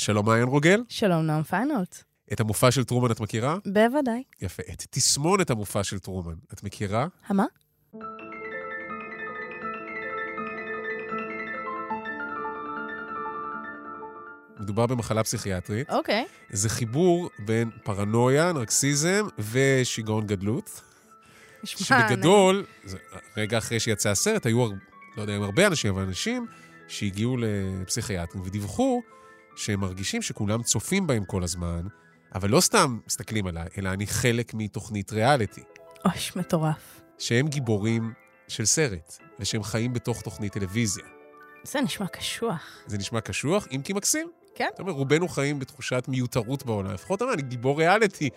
שלום מעיין רוגל. שלום נועם פיינולט. את המופע של טרומן את מכירה? בוודאי. יפה. את תסמונת המופע של טרומן את מכירה? המה? מדובר במחלה פסיכיאטרית. אוקיי. זה חיבור בין פרנויה, נרקסיזם ושיגעון גדלות. נשמע... שבגדול, זה, רגע אחרי שיצא הסרט, היו, לא יודע אם הרבה אנשים, אבל אנשים שהגיעו לפסיכיאטרים ודיווחו שהם מרגישים שכולם צופים בהם כל הזמן, אבל לא סתם מסתכלים עליי, אלא אני חלק מתוכנית ריאליטי. אוש, מטורף. שהם גיבורים של סרט, ושהם חיים בתוך תוכנית טלוויזיה. זה נשמע קשוח. זה נשמע קשוח, אם כי מקסים. כן. אתה אומר, רובנו חיים בתחושת מיותרות בעולם. לפחות אומר, אני גיבור ריאליטי.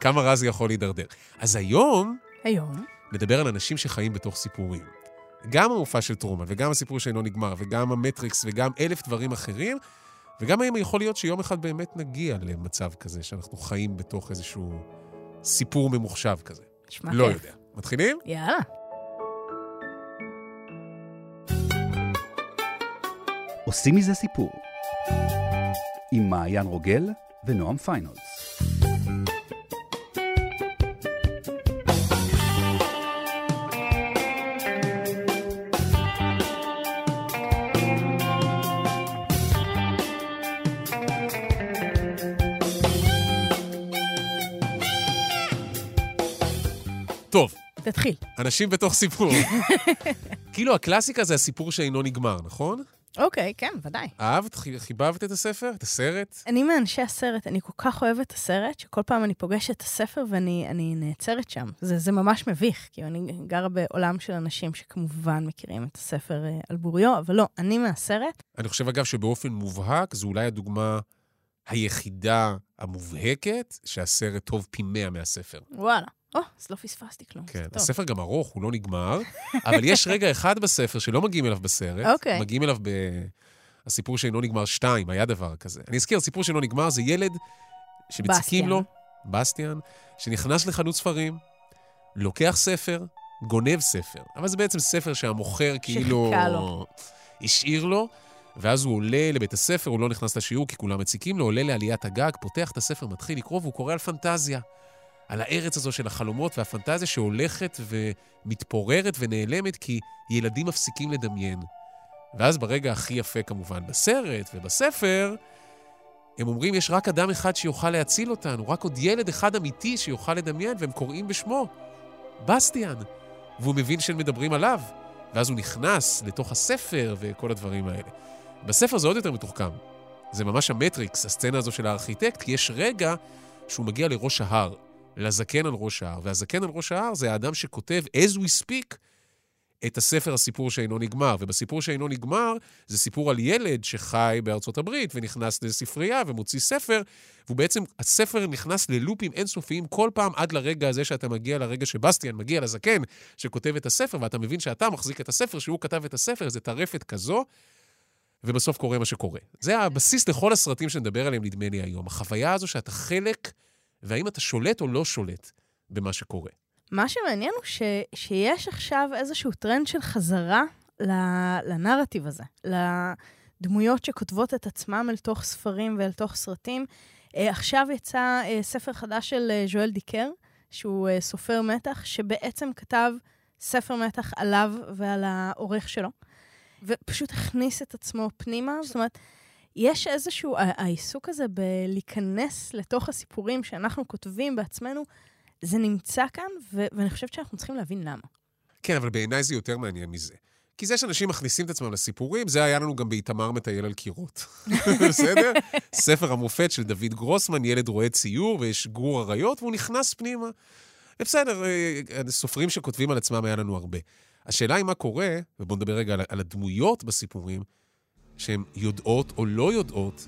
כמה רע זה יכול להידרדר. אז היום היום? נדבר על אנשים שחיים בתוך סיפורים. גם המופע של טרומן, וגם הסיפור שאינו נגמר, וגם המטריקס, וגם אלף דברים אחרים, וגם האם יכול להיות שיום אחד באמת נגיע למצב כזה, שאנחנו חיים בתוך איזשהו סיפור ממוחשב כזה. נשמע לא כיף. יודע. מתחילים? יאללה. עושים מזה סיפור. עם מעיין רוגל ונועם פיינולס. תתחיל. אנשים בתוך סיפור. כאילו הקלאסיקה זה הסיפור שאינו נגמר, נכון? אוקיי, כן, ודאי. אהבת? חי- חיבבת את הספר? את הסרט? אני מאנשי הסרט, אני כל כך אוהבת את הסרט, שכל פעם אני פוגשת את הספר ואני אני נעצרת שם. זה, זה ממש מביך, כי אני גרה בעולם של אנשים שכמובן מכירים את הספר אה, על בוריו, אבל לא, אני מהסרט. אני חושב, אגב, שבאופן מובהק, זו אולי הדוגמה היחידה המובהקת שהסרט טוב פי מאה מהספר. וואלה. או, אז לא פספסתי כלום. כן, טוב. הספר גם ארוך, הוא לא נגמר, אבל יש רגע אחד בספר שלא מגיעים אליו בסרט. אוקיי. מגיעים אליו ב... הסיפור שאינו נגמר שתיים, היה דבר כזה. אני אזכיר, הסיפור שאינו נגמר זה ילד שמציקים. לו, בסטיאן, שנכנס לחנות ספרים, לוקח ספר, גונב ספר. אבל זה בעצם ספר שהמוכר כאילו... שחיכה לו. השאיר לו, ואז הוא עולה לבית הספר, הוא לא נכנס לשיעור כי כולם מציקים לו, עולה לעליית הגג, פותח את הספר, מתחיל לקרוא, והוא קורא על פנטזיה. על הארץ הזו של החלומות והפנטזיה שהולכת ומתפוררת ונעלמת כי ילדים מפסיקים לדמיין. ואז ברגע הכי יפה כמובן בסרט ובספר, הם אומרים, יש רק אדם אחד שיוכל להציל אותנו, רק עוד ילד אחד אמיתי שיוכל לדמיין, והם קוראים בשמו, בסטיאן. והוא מבין שהם מדברים עליו, ואז הוא נכנס לתוך הספר וכל הדברים האלה. בספר זה עוד יותר מתוחכם. זה ממש המטריקס, הסצנה הזו של הארכיטקט, כי יש רגע שהוא מגיע לראש ההר, לזקן על ראש ההר, והזקן על ראש ההר זה האדם שכותב, as we speak, את הספר הסיפור שאינו נגמר. ובסיפור שאינו נגמר, זה סיפור על ילד שחי בארצות הברית ונכנס לספרייה ומוציא ספר, והוא בעצם, הספר נכנס ללופים אינסופיים כל פעם עד לרגע הזה שאתה מגיע לרגע שבסטיאן מגיע לזקן שכותב את הספר, ואתה מבין שאתה מחזיק את הספר, שהוא כתב את הספר, זה טרפת כזו, ובסוף קורה מה שקורה. זה הבסיס לכל הסרטים שנדבר עליהם, נדמה לי היום. החוויה הזו שאתה חלק, והאם אתה שולט או לא שולט במה שקורה. מה שמעניין הוא ש, שיש עכשיו איזשהו טרנד של חזרה לנרטיב הזה, לדמויות שכותבות את עצמם אל תוך ספרים ואל תוך סרטים. אה, עכשיו יצא אה, ספר חדש של אה, ז'ואל דיקר, שהוא סופר מתח, שבעצם כתב ספר מתח עליו ועל העורך שלו, ופשוט הכניס את עצמו פנימה. זאת אומרת, יש איזשהו, העיסוק הזה בלהיכנס לתוך הסיפורים שאנחנו כותבים בעצמנו, זה נמצא כאן, ו- ואני חושבת שאנחנו צריכים להבין למה. כן, אבל בעיניי זה יותר מעניין מזה. כי זה שאנשים מכניסים את עצמם לסיפורים, זה היה לנו גם באיתמר מטייל על קירות. בסדר? ספר המופת של דוד גרוסמן, ילד רואה ציור ויש גור אריות, והוא נכנס פנימה. בסדר, אה, סופרים שכותבים על עצמם היה לנו הרבה. השאלה היא מה קורה, ובואו נדבר רגע על, על הדמויות בסיפורים, שהן יודעות או לא יודעות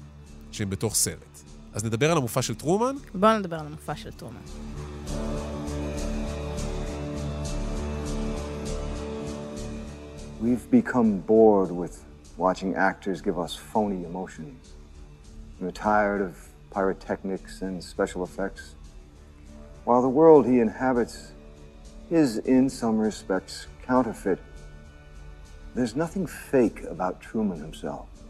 שהן בתוך סרט. אז נדבר על המופע של טרומן. בואו נדבר על המופע של טרומן. We've become bored with watching actors give us phony emotions. We're tired of pyrotechnics and special effects. While the world he inhabits is, in some respects, counterfeit, there's nothing fake about Truman himself.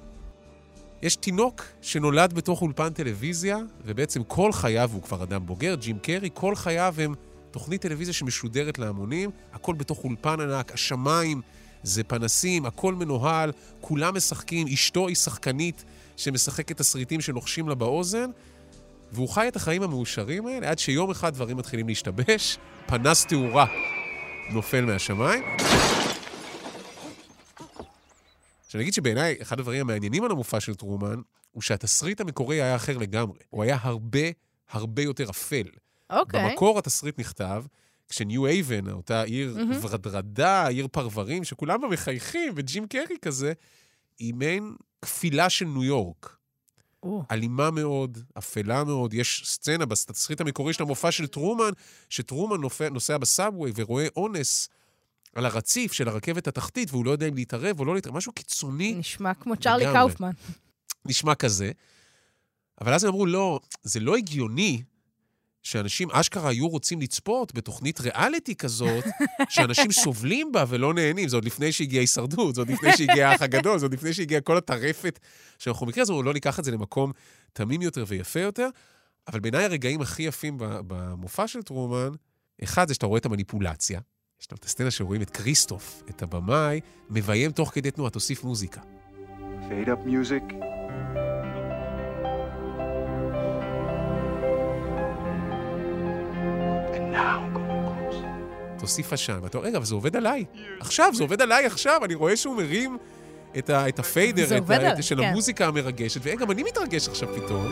יש תינוק שנולד בתוך אולפן טלוויזיה, ובעצם כל חייו, הוא כבר אדם בוגר, ג'ים קרי, כל חייו הם תוכנית טלוויזיה שמשודרת להמונים, הכל בתוך אולפן ענק, השמיים זה פנסים, הכל מנוהל, כולם משחקים, אשתו היא שחקנית שמשחקת תסריטים שנוחשים לה באוזן, והוא חי את החיים המאושרים האלה עד שיום אחד דברים מתחילים להשתבש, פנס תאורה נופל מהשמיים. עכשיו, נגיד שבעיניי, אחד הדברים המעניינים על המופע של טרומן, הוא שהתסריט המקורי היה אחר לגמרי. הוא היה הרבה, הרבה יותר אפל. אוקיי. במקור התסריט נכתב, כשניו אייבן, אותה עיר מהמם. ורדרדה, עיר פרברים, שכולם בה מחייכים, וג'ים קרי כזה, היא מעין כפילה של ניו יורק. או, אלימה מאוד, אפלה מאוד. יש סצנה בתסריט המקורי של המופע של טרומן, שטרומן נופע, נוסע בסאבווי ורואה אונס על הרציף של הרכבת התחתית, והוא לא יודע אם להתערב או לא להתערב, משהו קיצוני נשמע כמו צ'רלי לגמרי. קאופמן. נשמע כזה. אבל אז הם אמרו, לא, זה לא הגיוני שאנשים אשכרה היו רוצים לצפות בתוכנית ריאליטי כזאת, שאנשים סובלים בה ולא נהנים. זה עוד לפני שהגיעה הישרדות, זה עוד לפני שהגיע האח הגדול, זה עוד לפני שהגיעה כל הטרפת שאנחנו מכירים, אז אמרו, לא ניקח את זה למקום תמים יותר ויפה יותר. אבל בעיניי הרגעים הכי יפים במופע של טרומן, אחד זה שאתה רואה את המניפולציה. יש לנו את הסצנה שרואים את כריסטוף, את הבמאי, מביים תוך כדי תנועה, תוסיף מוזיקה. Fade up music. And now going close. תוסיף עשן. ואתה אומר, רגע, אבל זה עובד עליי. עכשיו, זה עובד עליי עכשיו. אני רואה שהוא מרים את, ה, את ה fader, את, ה, של כן. המוזיקה המרגשת, וגם אני מתרגש עכשיו פתאום.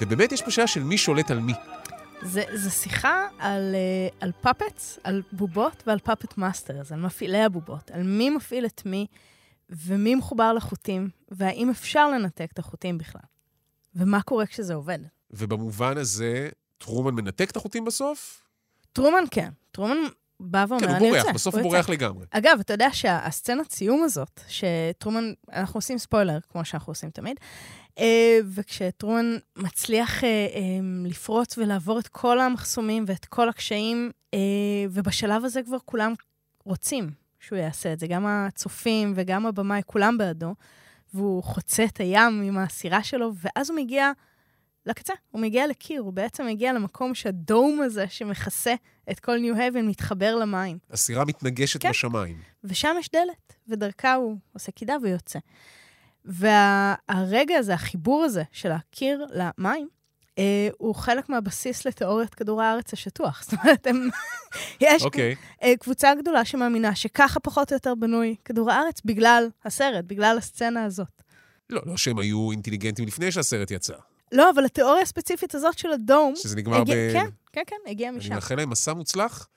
ובאמת יש פה שאלה של מי שולט על מי. זה, זה שיחה על, אה, על puppets, על בובות ועל puppet masters, על מפעילי הבובות, על מי מפעיל את מי ומי מחובר לחוטים, והאם אפשר לנתק את החוטים בכלל. ומה קורה כשזה עובד. ובמובן הזה, טרומן מנתק את החוטים בסוף? טרומן כן, טרומן בא ואומר, כן, אני בורח, יוצא. בסוף הוא. בורח לגמרי. אגב, אתה יודע שהסצנת סיום הזאת, שטרומן, אנחנו עושים ספוילר, כמו שאנחנו עושים תמיד, אה, וכשטרומן מצליח אה, אה, לפרוץ ולעבור את כל המחסומים ואת כל הקשיים, אה, ובשלב הזה כבר כולם רוצים שהוא יעשה את זה, גם הצופים וגם הבמאי, כולם בעדו, והוא חוצה את הים עם הסירה שלו, ואז הוא מגיע לקצה, הוא מגיע לקיר, הוא בעצם מגיע למקום שהדום הזה שמכסה את כל ניו-האבן מתחבר למים. הסירה מתנגשת כן. בשמיים. ושם יש דלת, ודרכה הוא עושה קידה ויוצא. והרגע הזה, החיבור הזה של הקיר למים, אה, הוא חלק מהבסיס לתיאוריית כדור הארץ השטוח. זאת אומרת, הם... יש אוקיי. אה, קבוצה גדולה שמאמינה שככה פחות או יותר בנוי כדור הארץ בגלל הסרט, בגלל הסצנה הזאת. לא, לא שהם היו אינטליגנטים לפני שהסרט יצא. לא, אבל התיאוריה הספציפית הזאת של הדום... שזה נגמר הגיע, ב... כן, כן, כן, הגיע אני משם. מאחל להם מסע מוצלח,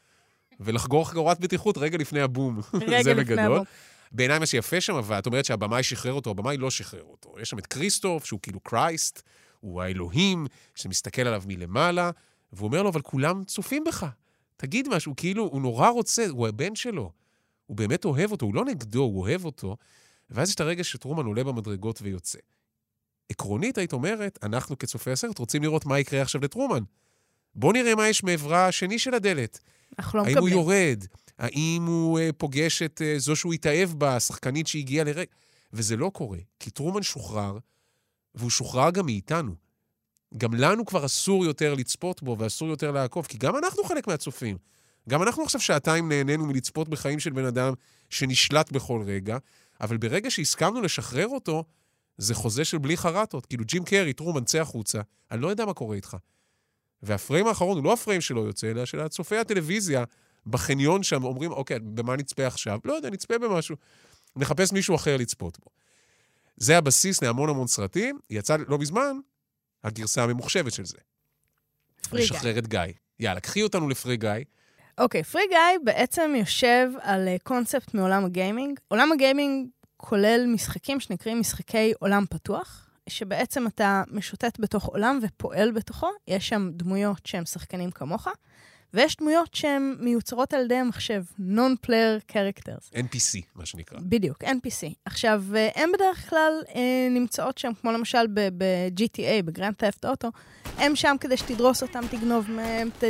ולחגור חגורת בטיחות רגע לפני הבום. רגע זה לפני בגדול. הבום. בעיניי מה שיפה שם, אבל את אומרת שהבמאי שחרר אותו, הבמאי לא שחרר אותו. יש שם את כריסטוף, שהוא כאילו קרייסט, הוא האלוהים, שמסתכל עליו מלמעלה, והוא אומר לו, אבל כולם צופים בך. תגיד משהו, כאילו, הוא נורא רוצה, הוא הבן שלו. הוא באמת אוהב אותו, הוא לא נגדו, הוא אוהב אותו. ואז יש את הרגע שטרומן עולה במדרגות ויוצא. עקרונית, היית אומרת, אנחנו כצופי הסרט רוצים לראות מה יקרה עכשיו לטרומן. בואו נראה מה יש מעברה השני של הדלת. אנחנו לא האם הוא מקבלים. יורד? האם הוא uh, פוגש את uh, זו שהוא התאהב בה, השחקנית שהגיעה לרגע? וזה לא קורה, כי טרומן שוחרר, והוא שוחרר גם מאיתנו. גם לנו כבר אסור יותר לצפות בו ואסור יותר לעקוב, כי גם אנחנו חלק מהצופים. גם אנחנו עכשיו שעתיים נהנינו מלצפות בחיים של בן אדם שנשלט בכל רגע, אבל ברגע שהסכמנו לשחרר אותו, זה חוזה של בלי חרטות. כאילו, ג'ים קרי, טרומן, צא החוצה, אני לא יודע מה קורה איתך. והפריים האחרון הוא לא הפריים שלו יוצא, אלא של הצופי הטלוויזיה בחניון שם, אומרים, אוקיי, במה נצפה עכשיו? לא יודע, נצפה במשהו. נחפש מישהו אחר לצפות בו. זה הבסיס להמון המון סרטים. יצא לא מזמן הגרסה הממוחשבת של זה. פרי גיא. לשחרר את גיא. יאללה, קחי אותנו לפרי גיא. אוקיי, פרי גיא בעצם יושב על אה, קונספט מעולם הגיימינג. עולם הגיימינג כולל משחקים שנקראים משחקי עולם פתוח, שבעצם אתה משוטט בתוך עולם ופועל בתוכו, יש שם דמויות שהם שחקנים כמוך, ויש דמויות שהן מיוצרות על ידי המחשב, Non-Player Characters. NPC, מה שנקרא. בדיוק, NPC. עכשיו, אה, הן בדרך כלל אה, נמצאות שם, כמו למשל ב-GTA, בגרנד טפט אוטו, הם שם כדי שתדרוס אותם, תגנוב מהם, ת...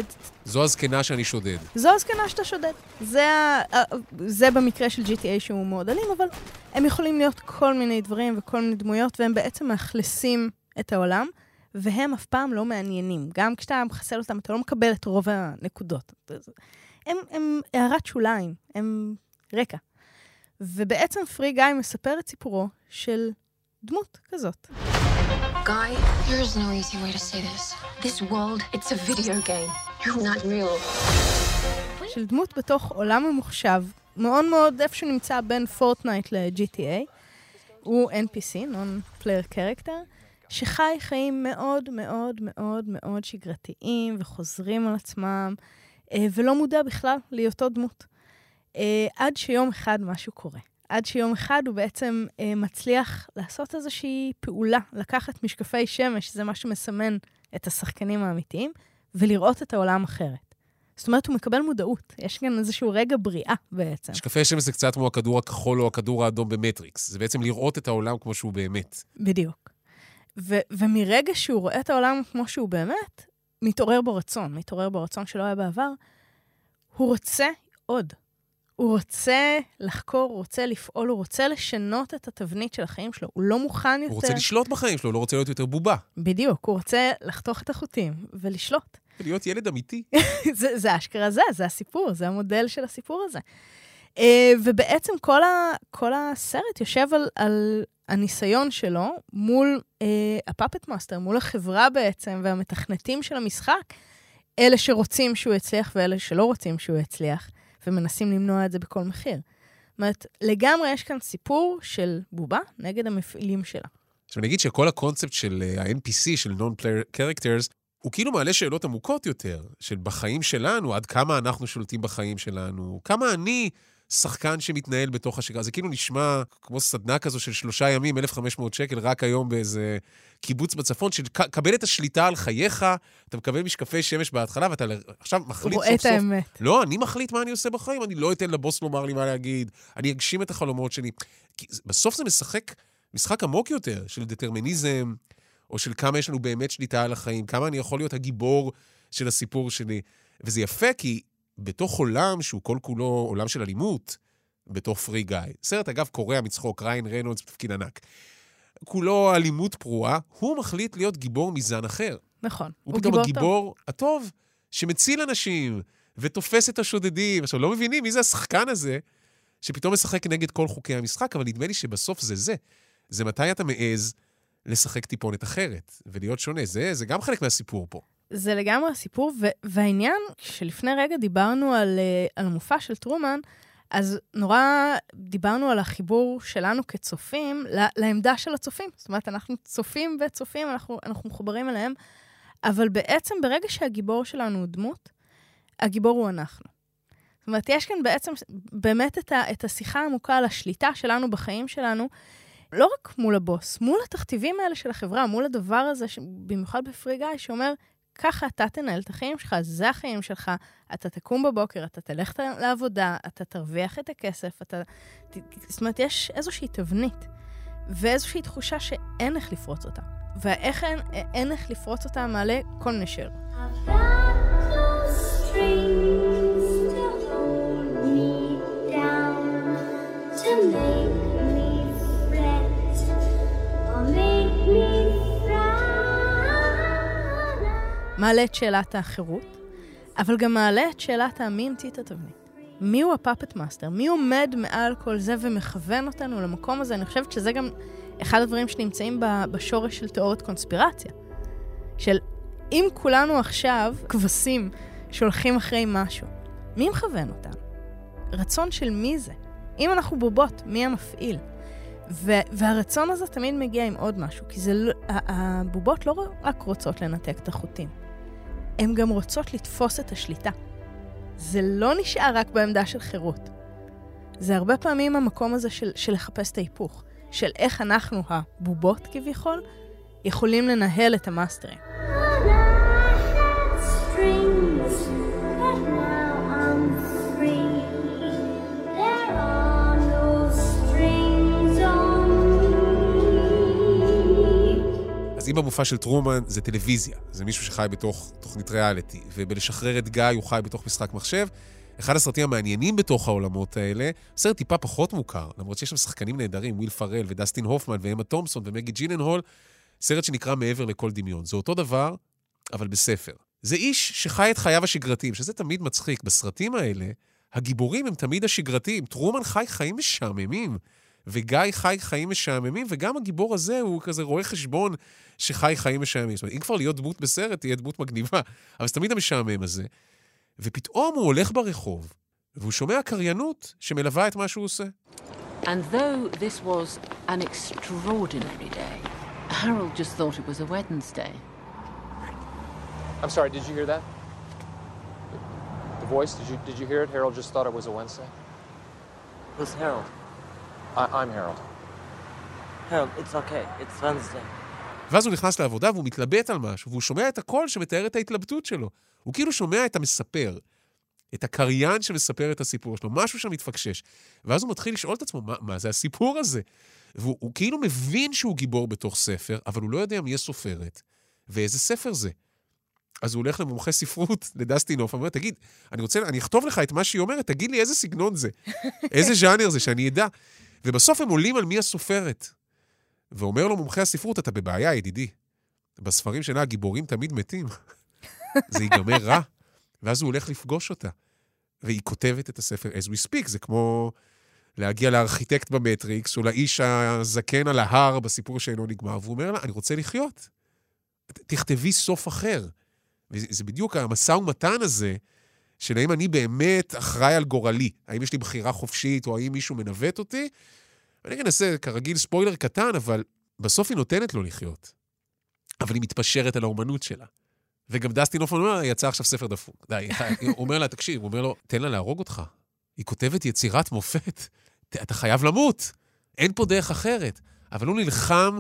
זו הזקנה שאני שודד. זו הזקנה שאתה שודד. זה, ה... זה במקרה של GTA שהוא מאוד אלים, אבל הם יכולים להיות כל מיני דברים וכל מיני דמויות, והם בעצם מאכלסים את העולם. והם אף פעם לא מעניינים. גם כשאתה מחסל אותם, אתה לא מקבל את רוב הנקודות. הם, הם הערת שוליים, הם רקע. ובעצם פרי גיא מספר את סיפורו של דמות כזאת. Guy, there is no easy way to say this. This world, it's a video game. You're not real. של דמות בתוך עולם ממוחשב, מאוד מאוד איפה שנמצא בין פורטנייט ל-GTA. הוא NPC, Non-Player Character. שחי חיים מאוד מאוד מאוד מאוד שגרתיים וחוזרים על עצמם, אה, ולא מודע בכלל להיותו דמות. אה, עד שיום אחד משהו קורה. עד שיום אחד הוא בעצם אה, מצליח לעשות איזושהי פעולה, לקחת משקפי שמש, זה מה שמסמן את השחקנים האמיתיים, ולראות את העולם אחרת. זאת אומרת, הוא מקבל מודעות. יש כאן איזשהו רגע בריאה בעצם. משקפי שמש זה קצת כמו הכדור הכחול או הכדור האדום במטריקס. זה בעצם לראות את העולם כמו שהוא באמת. בדיוק. ו- ומרגע שהוא רואה את העולם כמו שהוא באמת, מתעורר בו רצון, מתעורר בו רצון שלא היה בעבר, הוא רוצה עוד. הוא רוצה לחקור, הוא רוצה לפעול, הוא רוצה לשנות את התבנית של החיים שלו. הוא לא מוכן יותר... הוא רוצה לשלוט בחיים שלו, הוא לא רוצה להיות יותר בובה. בדיוק, הוא רוצה לחתוך את החוטים ולשלוט. ולהיות ילד אמיתי. זה, זה אשכרה זה, זה הסיפור, זה המודל של הסיפור הזה. Uh, ובעצם כל, ה, כל הסרט יושב על, על הניסיון שלו מול uh, ה puppet master, מול החברה בעצם, והמתכנתים של המשחק, אלה שרוצים שהוא יצליח ואלה שלא רוצים שהוא יצליח, ומנסים למנוע את זה בכל מחיר. זאת אומרת, לגמרי יש כאן סיפור של בובה נגד המפעילים שלה. עכשיו, אני אגיד שכל הקונספט של אה, ה-NPC, של Non-Player Characters, הוא כאילו מעלה שאלות עמוקות יותר, של בחיים שלנו, עד כמה אנחנו שולטים בחיים שלנו, כמה אני שחקן שמתנהל בתוך השגרה. זה כאילו נשמע כמו סדנה כזו של שלושה ימים, 1,500 שקל, רק היום באיזה קיבוץ בצפון, של קבל את השליטה על חייך, אתה מקבל משקפי שמש בהתחלה, ואתה עכשיו מחליט סוף סוף... רואה את האמת. לא, אני מחליט מה אני עושה בחיים, אני לא אתן לבוס לומר לי מה להגיד, אני אגשים את החלומות שלי. בסוף זה משחק משחק עמוק יותר, של דטרמיניזם, או של כמה יש לנו באמת שליטה על החיים, כמה אני יכול להיות הגיבור של הסיפור שלי. וזה יפה, כי בתוך עולם שהוא כל כולו עולם של אלימות, בתוך פרי גיא. סרט, אגב, קורע מצחוק, ריין רנולדס בתפקיד ענק. כולו אלימות פרועה, הוא מחליט להיות גיבור מזן אחר. נכון, הוא, הוא פתאום גיבור הגיבור טוב. הטוב, שמציל אנשים ותופס את השודדים. עכשיו, לא מבינים מי זה השחקן הזה, שפתאום משחק נגד כל חוקי המשחק, אבל נדמה לי שבסוף זה זה. זה מתי אתה מעז לשחק טיפונת אחרת ולהיות שונה. זה, זה גם חלק מהסיפור פה. זה לגמרי הסיפור, והעניין, שלפני רגע דיברנו על, uh, על המופע של טרומן, אז נורא דיברנו על החיבור שלנו כצופים לעמדה של הצופים. זאת אומרת, אנחנו צופים וצופים, אנחנו, אנחנו מחוברים אליהם, אבל בעצם ברגע שהגיבור שלנו הוא דמות, הגיבור הוא אנחנו. זאת אומרת, יש כאן בעצם באמת את, ה, את השיחה העמוקה על השליטה שלנו בחיים שלנו, לא רק מול הבוס, מול התכתיבים האלה של החברה, מול הדבר הזה, במיוחד בפרי גיא, שאומר, ככה אתה תנהל את החיים שלך, זה החיים שלך. אתה תקום בבוקר, אתה תלך לעבודה, אתה תרוויח את הכסף, אתה... זאת אומרת, יש איזושהי תבנית ואיזושהי תחושה שאין איך לפרוץ אותה. ואיך אין, אין איך לפרוץ אותה מעלה כל מיני שאלות. to me מעלה את שאלת החירות, אבל גם מעלה את שאלת המי המציא את התבנית. מי הוא ה puppet master? מי עומד מעל כל זה ומכוון אותנו למקום הזה? אני חושבת שזה גם אחד הדברים שנמצאים בשורש של תיאוריית קונספירציה. של אם כולנו עכשיו כבשים שהולכים אחרי משהו, מי מכוון אותנו? רצון של מי זה? אם אנחנו בובות, מי המפעיל? והרצון הזה תמיד מגיע עם עוד משהו, כי זה, הבובות לא רק רוצות לנתק את החוטים, הן גם רוצות לתפוס את השליטה. זה לא נשאר רק בעמדה של חירות. זה הרבה פעמים המקום הזה של, של לחפש את ההיפוך, של איך אנחנו, הבובות כביכול, יכולים לנהל את המאסטרים. במופע של טרומן זה טלוויזיה. זה מישהו שחי בתוך תוכנית ריאליטי. ובלשחרר את גיא הוא חי בתוך משחק מחשב. אחד הסרטים המעניינים בתוך העולמות האלה, סרט טיפה פחות מוכר, למרות שיש שם שחקנים נהדרים, וויל פרל ודסטין הופמן ואמה תומפסון ומגי ג'יננהול, סרט שנקרא מעבר לכל דמיון. זה אותו דבר, אבל בספר. זה איש שחי את חייו השגרתיים, שזה תמיד מצחיק. בסרטים האלה, הגיבורים הם תמיד השגרתיים. טרומן חי חיים משעממים, וגיא חי חיים משעממים, וגם הגיבור הזה הוא כזה רואה חשבון שחי חיים משעממים. זאת אומרת, אם כבר להיות דמות בסרט, תהיה דמות מגניבה, אבל זה תמיד המשעמם הזה. ופתאום הוא הולך ברחוב, והוא שומע קריינות שמלווה את מה שהוא עושה. And though this was an extraordinary day, Harold just thought it was a Wednesday. I'm sorry, did you hear that? The voice, did you, did you hear it? Harold just thought it was a Wednesday? Who's Harold? I, I'm Harold. Harold, it's okay. It's Wednesday. ואז הוא נכנס לעבודה והוא מתלבט על משהו, והוא שומע את הקול שמתאר את ההתלבטות שלו. הוא כאילו שומע את המספר, את הקריין שמספר את הסיפור שלו, משהו שם מתפקשש. ואז הוא מתחיל לשאול את עצמו, מה, מה זה הסיפור הזה? והוא הוא כאילו מבין שהוא גיבור בתוך ספר, אבל הוא לא יודע מי הסופרת ואיזה ספר זה. אז הוא הולך למומחה ספרות, לדסטין הוף, אומר, תגיד, אני רוצה, אני אכתוב לך את מה שהיא אומרת, תגיד לי איזה סגנון זה, איזה ז'אנר זה, שאני אדע. ובסוף הם עולים על מי הסופרת. ואומר לו מומחה הספרות, אתה בבעיה, ידידי. בספרים שלה הגיבורים תמיד מתים. זה ייגמר רע. ואז הוא הולך לפגוש אותה. והיא כותבת את הספר as we speak, זה כמו להגיע לארכיטקט במטריקס, או לאיש הזקן על ההר בסיפור שאינו נגמר, והוא אומר לה, אני רוצה לחיות. תכתבי סוף אחר. וזה בדיוק המשא ומתן הזה, של האם אני באמת אחראי על גורלי, האם יש לי בחירה חופשית, או האם מישהו מנווט אותי. אני אנסה, כרגיל, ספוילר קטן, אבל בסוף היא נותנת לו לחיות. אבל היא מתפשרת על האומנות שלה. וגם דסטין הופמן אומר, יצא עכשיו ספר דפוק. די, הוא אומר לה, תקשיב, הוא אומר לו, תן לה להרוג אותך. היא כותבת יצירת מופת, אתה חייב למות. אין פה דרך אחרת. אבל הוא נלחם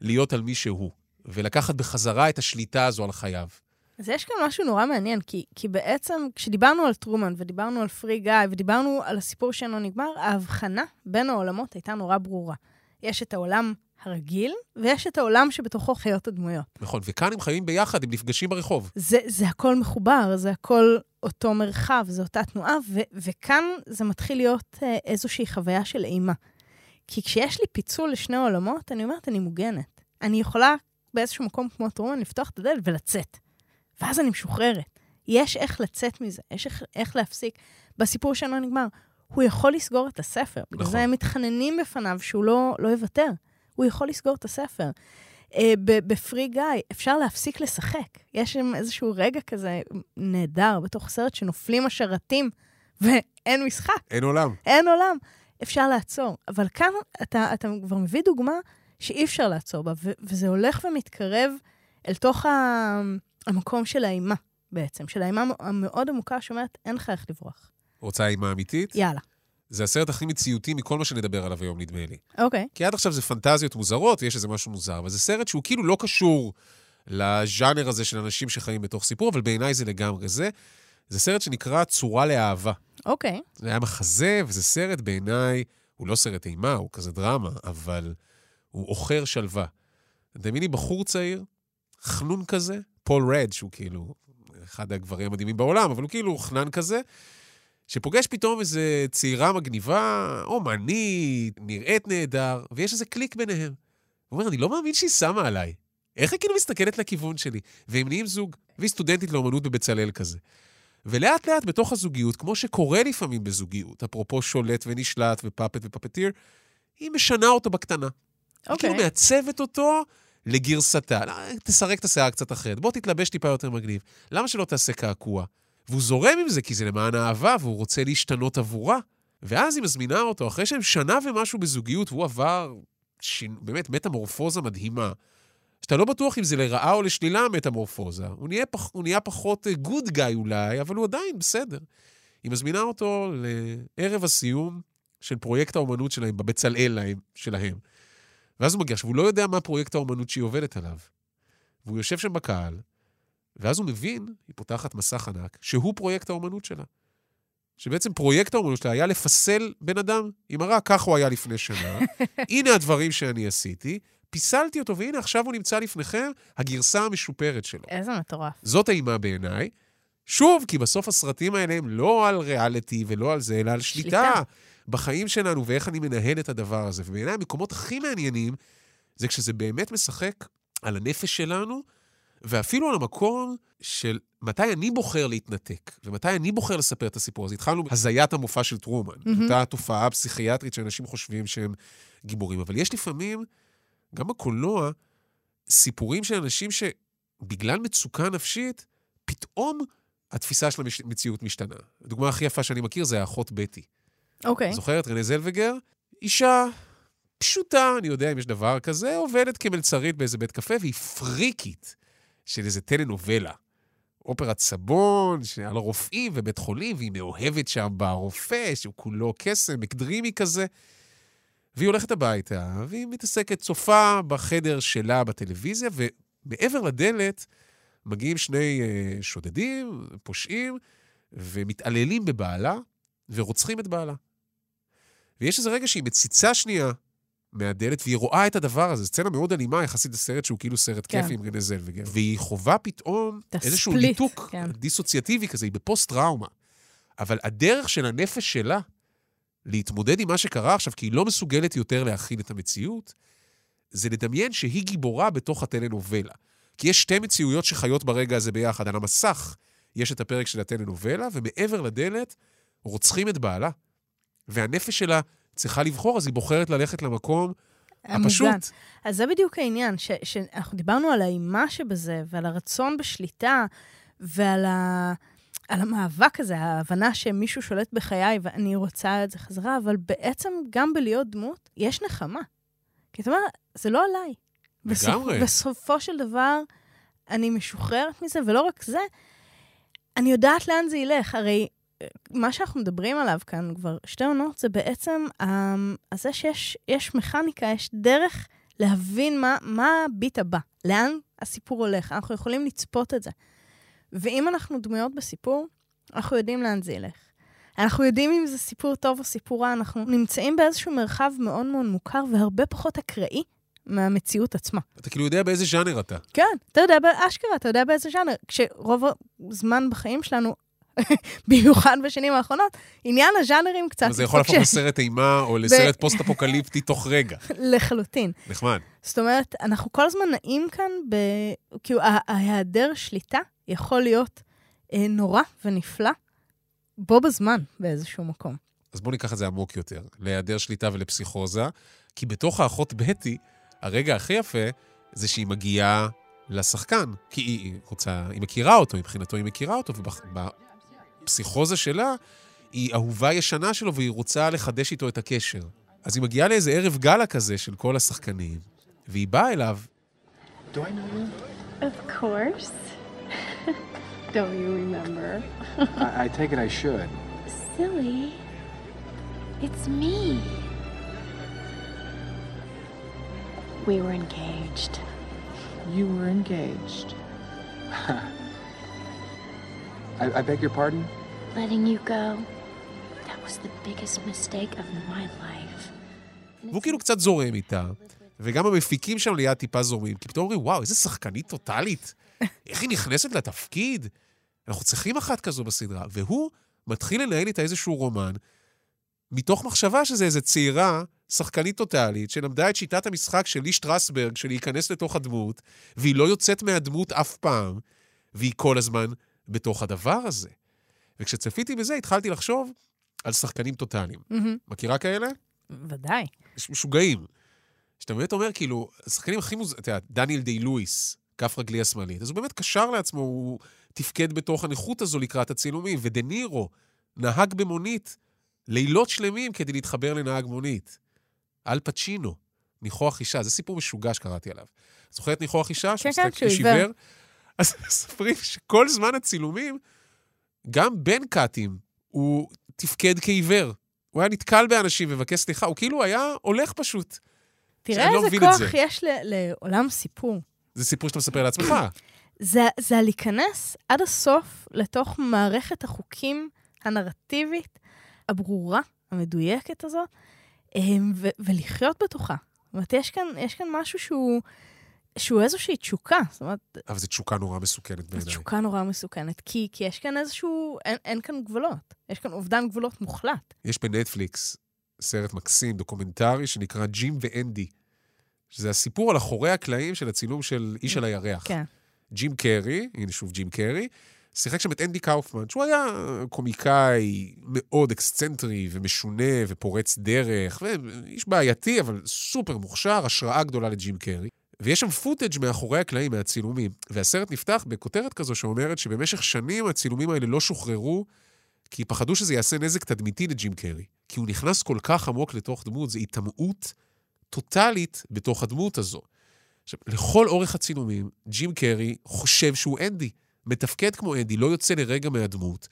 להיות על מי שהוא, ולקחת בחזרה את השליטה הזו על חייו. אז יש כאן משהו נורא מעניין, כי, כי בעצם כשדיברנו על טרומן ודיברנו על פרי גיא ודיברנו על הסיפור שאינו נגמר, ההבחנה בין העולמות הייתה נורא ברורה. יש את העולם הרגיל, ויש את העולם שבתוכו חיות הדמויות. נכון, וכאן הם חיים ביחד, הם נפגשים ברחוב. זה, זה הכל מחובר, זה הכל אותו מרחב, זו אותה תנועה, ו, וכאן זה מתחיל להיות אה, איזושהי חוויה של אימה. כי כשיש לי פיצול לשני עולמות, אני אומרת, אני מוגנת. אני יכולה באיזשהו מקום כמו טרומן לפתוח את הדלת ולצאת. ואז אני משוחררת. יש איך לצאת מזה, יש איך, איך להפסיק. בסיפור שלנו נגמר, הוא יכול לסגור את הספר. נכון. בגלל זה הם מתחננים בפניו שהוא לא, לא יוותר. הוא יכול לסגור את הספר. Uh, בפרי גיא אפשר להפסיק לשחק. יש שם איזשהו רגע כזה נהדר בתוך סרט שנופלים השרתים ואין משחק. אין עולם. אין עולם. אפשר לעצור. אבל כאן אתה, אתה כבר מביא דוגמה שאי אפשר לעצור בה, וזה הולך ומתקרב אל תוך ה- המקום של האימה בעצם, של האימה המאוד עמוקה שאומרת, אין לך איך לברוח. רוצה אימה אמיתית? יאללה. זה הסרט הכי מציאותי מכל מה שנדבר עליו היום, נדמה לי. אוקיי. כי עד עכשיו זה פנטזיות מוזרות, ויש איזה משהו מוזר, אבל זה סרט שהוא כאילו לא קשור לז'אנר הזה של אנשים שחיים בתוך סיפור, אבל בעיניי זה לגמרי זה. זה סרט שנקרא צורה לאהבה. אוקיי. זה היה מחזה, וזה סרט בעיניי, הוא לא סרט אימה, הוא כזה דרמה, אבל הוא עוכר שלווה. דמייני בחור צעיר, חנון כזה, פול ראד, שהוא כאילו אחד הגברים המדהימים בעולם, אבל הוא כאילו חנון כזה, שפוגש פתאום איזו צעירה מגניבה, אומנית, נראית נהדר, ויש איזה קליק ביניהם. הוא אומר, אני לא מאמין שהיא שמה עליי. איך היא כאילו מסתכלת לכיוון שלי? והם נהיים זוג, והיא סטודנטית לאומנות בבצלאל כזה. ולאט לאט בתוך הזוגיות, כמו שקורה לפעמים בזוגיות, אפרופו שולט ונשלט ופאפט ופפטיר, היא משנה אותו בקטנה. Okay. היא כאילו אוקיי. מעצבת אותו לגרסתה. לא, תסרק את השיער קצת אחרת, בוא תתלבש טיפה יותר מגניב. למה שלא תעשה קעקוע? והוא זורם עם זה, כי זה למען אהבה, והוא רוצה להשתנות עבורה. ואז היא מזמינה אותו, אחרי שהם שנה ומשהו בזוגיות, והוא עבר שין... באמת מטמורפוזה מדהימה. שאתה לא בטוח אם זה לרעה או לשלילה המטמורפוזה. הוא נהיה, פח... הוא נהיה פחות גוד אה, גאי אולי, אבל הוא עדיין בסדר. היא מזמינה אותו לערב הסיום של פרויקט האומנות שלהם, בבצלאל להם, שלהם. ואז הוא מגיע, עכשיו, הוא לא יודע מה פרויקט האומנות שהיא עובדת עליו. והוא יושב שם בקהל, ואז הוא מבין, היא פותחת מסך ענק, שהוא פרויקט האומנות שלה. שבעצם פרויקט האומנות שלה היה לפסל בן אדם. היא מראה, כך הוא היה לפני שנה, הנה הדברים שאני עשיתי, פיסלתי אותו, והנה, עכשיו הוא נמצא לפניכם, הגרסה המשופרת שלו. איזה מטורף. זאת אימה בעיניי. שוב, כי בסוף הסרטים האלה הם לא על ריאליטי ולא על זה, אלא על שליטה, שליטה. בחיים שלנו ואיך אני מנהל את הדבר הזה. ובעיניי המקומות הכי מעניינים זה כשזה באמת משחק על הנפש שלנו, ואפילו על המקום של מתי אני בוחר להתנתק, ומתי אני בוחר לספר את הסיפור הזה. התחלנו בהזיית המופע של טרומן, מהמם. אותה תופעה פסיכיאטרית שאנשים חושבים שהם גיבורים. אבל יש לפעמים, גם בקולנוע, סיפורים של אנשים שבגלל מצוקה נפשית, פתאום התפיסה של המציאות משתנה. הדוגמה הכי יפה שאני מכיר זה האחות בטי. אוקיי. זוכרת? רנה זלווגר? אישה פשוטה, אני יודע אם יש דבר כזה, עובדת כמלצרית באיזה בית קפה, והיא פריקית של איזה טלנובלה. אופרת סבון, על רופאים ובית חולים, והיא מאוהבת שם ברופא, שהוא כולו קסם, מקדרימי כזה. והיא הולכת הביתה, והיא מתעסקת, צופה בחדר שלה בטלוויזיה, ומעבר לדלת מגיעים שני uh, שודדים, פושעים, ומתעללים בבעלה, ורוצחים את בעלה. ויש איזה רגע שהיא מציצה שנייה מהדלת, והיא רואה את הדבר הזה. סצנה מאוד אלימה יחסית לסרט שהוא כאילו סרט כן. כיפי עם רנה זלווגר. והיא חווה פתאום איזשהו ניתוק כן. דיסוציאטיבי כזה, היא בפוסט-טראומה. אבל הדרך של הנפש שלה להתמודד עם מה שקרה עכשיו, כי היא לא מסוגלת יותר להכיל את המציאות, זה לדמיין שהיא גיבורה בתוך הטלנובלה. כי יש שתי מציאויות שחיות ברגע הזה ביחד. על המסך יש את הפרק של הטלנובלה, ומעבר לדלת רוצחים את בעלה. והנפש שלה צריכה לבחור, אז היא בוחרת ללכת למקום הפשוט. המוגן. אז זה בדיוק העניין, ש- שאנחנו דיברנו על האימה שבזה, ועל הרצון בשליטה, ועל ה... על המאבק הזה, ההבנה שמישהו שולט בחיי ואני רוצה את זה חזרה, אבל בעצם גם בלהיות דמות, יש נחמה. כי אתה אומר, זה לא עליי. לגמרי. בסופו של דבר, אני משוחררת מזה, ולא רק זה, אני יודעת לאן זה ילך. הרי אה, מה שאנחנו מדברים עליו כאן כבר שתי עונות, זה בעצם אה, זה שיש יש מכניקה, יש דרך להבין מה, מה הביט הבא, לאן הסיפור הולך. אנחנו יכולים לצפות את זה. ואם אנחנו דמויות בסיפור, אנחנו יודעים לאן זה ילך. אנחנו יודעים אם זה סיפור טוב או סיפור רע, אנחנו נמצאים באיזשהו מרחב מאוד מאוד מוכר והרבה פחות אקראי מהמציאות עצמה. אתה כאילו יודע באיזה ז'אנר אתה. כן, אתה יודע, באשכרה, אתה יודע באיזה ז'אנר. כשרוב הזמן בחיים שלנו, במיוחד בשנים האחרונות, עניין הז'אנרים קצת... זה יכול להפוך. לסרט אימה או לסרט פוסט-אפוקליפטי תוך רגע. לחלוטין. נחמד. זאת אומרת, אנחנו כל הזמן נעים כאן ב... כאילו, ההיעדר שליטה יכול להיות אה, נורא ונפלא בו בזמן באיזשהו מקום. אז בואו ניקח את זה עמוק יותר, להיעדר שליטה ולפסיכוזה, כי בתוך האחות בטי, הרגע הכי יפה זה שהיא מגיעה לשחקן, כי היא היא רוצה, היא מכירה אותו, מבחינתו היא מכירה אותו, ובפסיכוזה שלה היא אהובה ישנה שלו והיא רוצה לחדש איתו את הקשר. אז היא מגיעה לאיזה ערב גאלה כזה של כל השחקנים, והיא באה אליו, Do I know you? Of course. Don't you remember? I, I take it I should. Silly. It's me. We were engaged. You were engaged. I, I beg your pardon? Letting you go. That was the biggest mistake of my life. והוא כאילו קצת זורם איתה, וגם המפיקים שם ליד טיפה זורמים, כי פתאום אומרים, וואו, איזה שחקנית טוטאלית. איך היא נכנסת לתפקיד? אנחנו צריכים אחת כזו בסדרה. והוא מתחיל לנהל איתה איזשהו רומן, מתוך מחשבה שזה איזו צעירה, שחקנית טוטאלית, שלמדה את שיטת המשחק של לי שטרסברג, של להיכנס לתוך הדמות, והיא לא יוצאת מהדמות אף פעם, והיא כל הזמן בתוך הדבר הזה. וכשצפיתי בזה, התחלתי לחשוב על שחקנים טוטאליים. מהמם. מכירה כאלה? ודאי. יש משוגעים. שאתה באמת אומר, כאילו, השחקנים הכי מוז... אתה יודע, דניאל די לואיס, כף רגלי השמאלית, אז הוא באמת קשר לעצמו, הוא תפקד בתוך הנכות הזו לקראת הצילומים, ודה נירו נהג במונית לילות שלמים כדי להתחבר לנהג מונית. אל פצ'ינו, ניחוח אישה, זה סיפור משוגע שקראתי עליו. זוכרת ניחוח אישה? כן, שמשחק שהוא עיוור. אז מספרים שכל זמן הצילומים, גם בן קאטים, הוא תפקד כעיוור. הוא היה נתקל באנשים ומבקש סליחה, הוא כאילו היה הולך פשוט. תראה לא איזה את כוח. יש ל- לעולם סיפור. זה סיפור שאתה מספר לעצמך. זה, זה הלהיכנס עד הסוף לתוך מערכת החוקים הנרטיבית, הברורה, המדויקת הזאת, אמ, ו- ולחיות בתוכה. זאת אומרת, יש כאן, יש כאן משהו שהוא, שהוא איזושהי תשוקה. זאת אומרת, אבל זו תשוקה נורא מסוכנת זו בעיניי. תשוקה נורא מסוכנת, כי, כי יש כאן איזשהו, אין, אין כאן גבולות. יש כאן אובדן גבולות מוחלט. יש בנטפליקס סרט מקסים, דוקומנטרי, שנקרא ג'ים ואנדי. שזה הסיפור על אחורי הקלעים של הצילום של איש על הירח. כן. ג'ים קרי, הנה שוב ג'ים קרי, שיחק שם את אנדי קאופמן, שהוא היה קומיקאי מאוד אקסצנטרי ומשונה ופורץ דרך, ואיש בעייתי, אבל סופר מוכשר, השראה גדולה לג'ים קרי. ויש שם footage מאחורי הקלעים, מהצילומים. והסרט נפתח בכותרת כזו שאומרת שבמשך שנים הצילומים האלה לא שוחררו, כי פחדו שזה יעשה נזק תדמיתי לג'ים קרי. כי הוא נכנס כל כך עמוק לתוך דמות, זו היטמעות טוטאלית בתוך הדמות הזו. עכשיו, לכל אורך הצילומים, ג'ים קרי חושב שהוא אנדי, מתפקד כמו אנדי, לא יוצא לרגע מהדמות.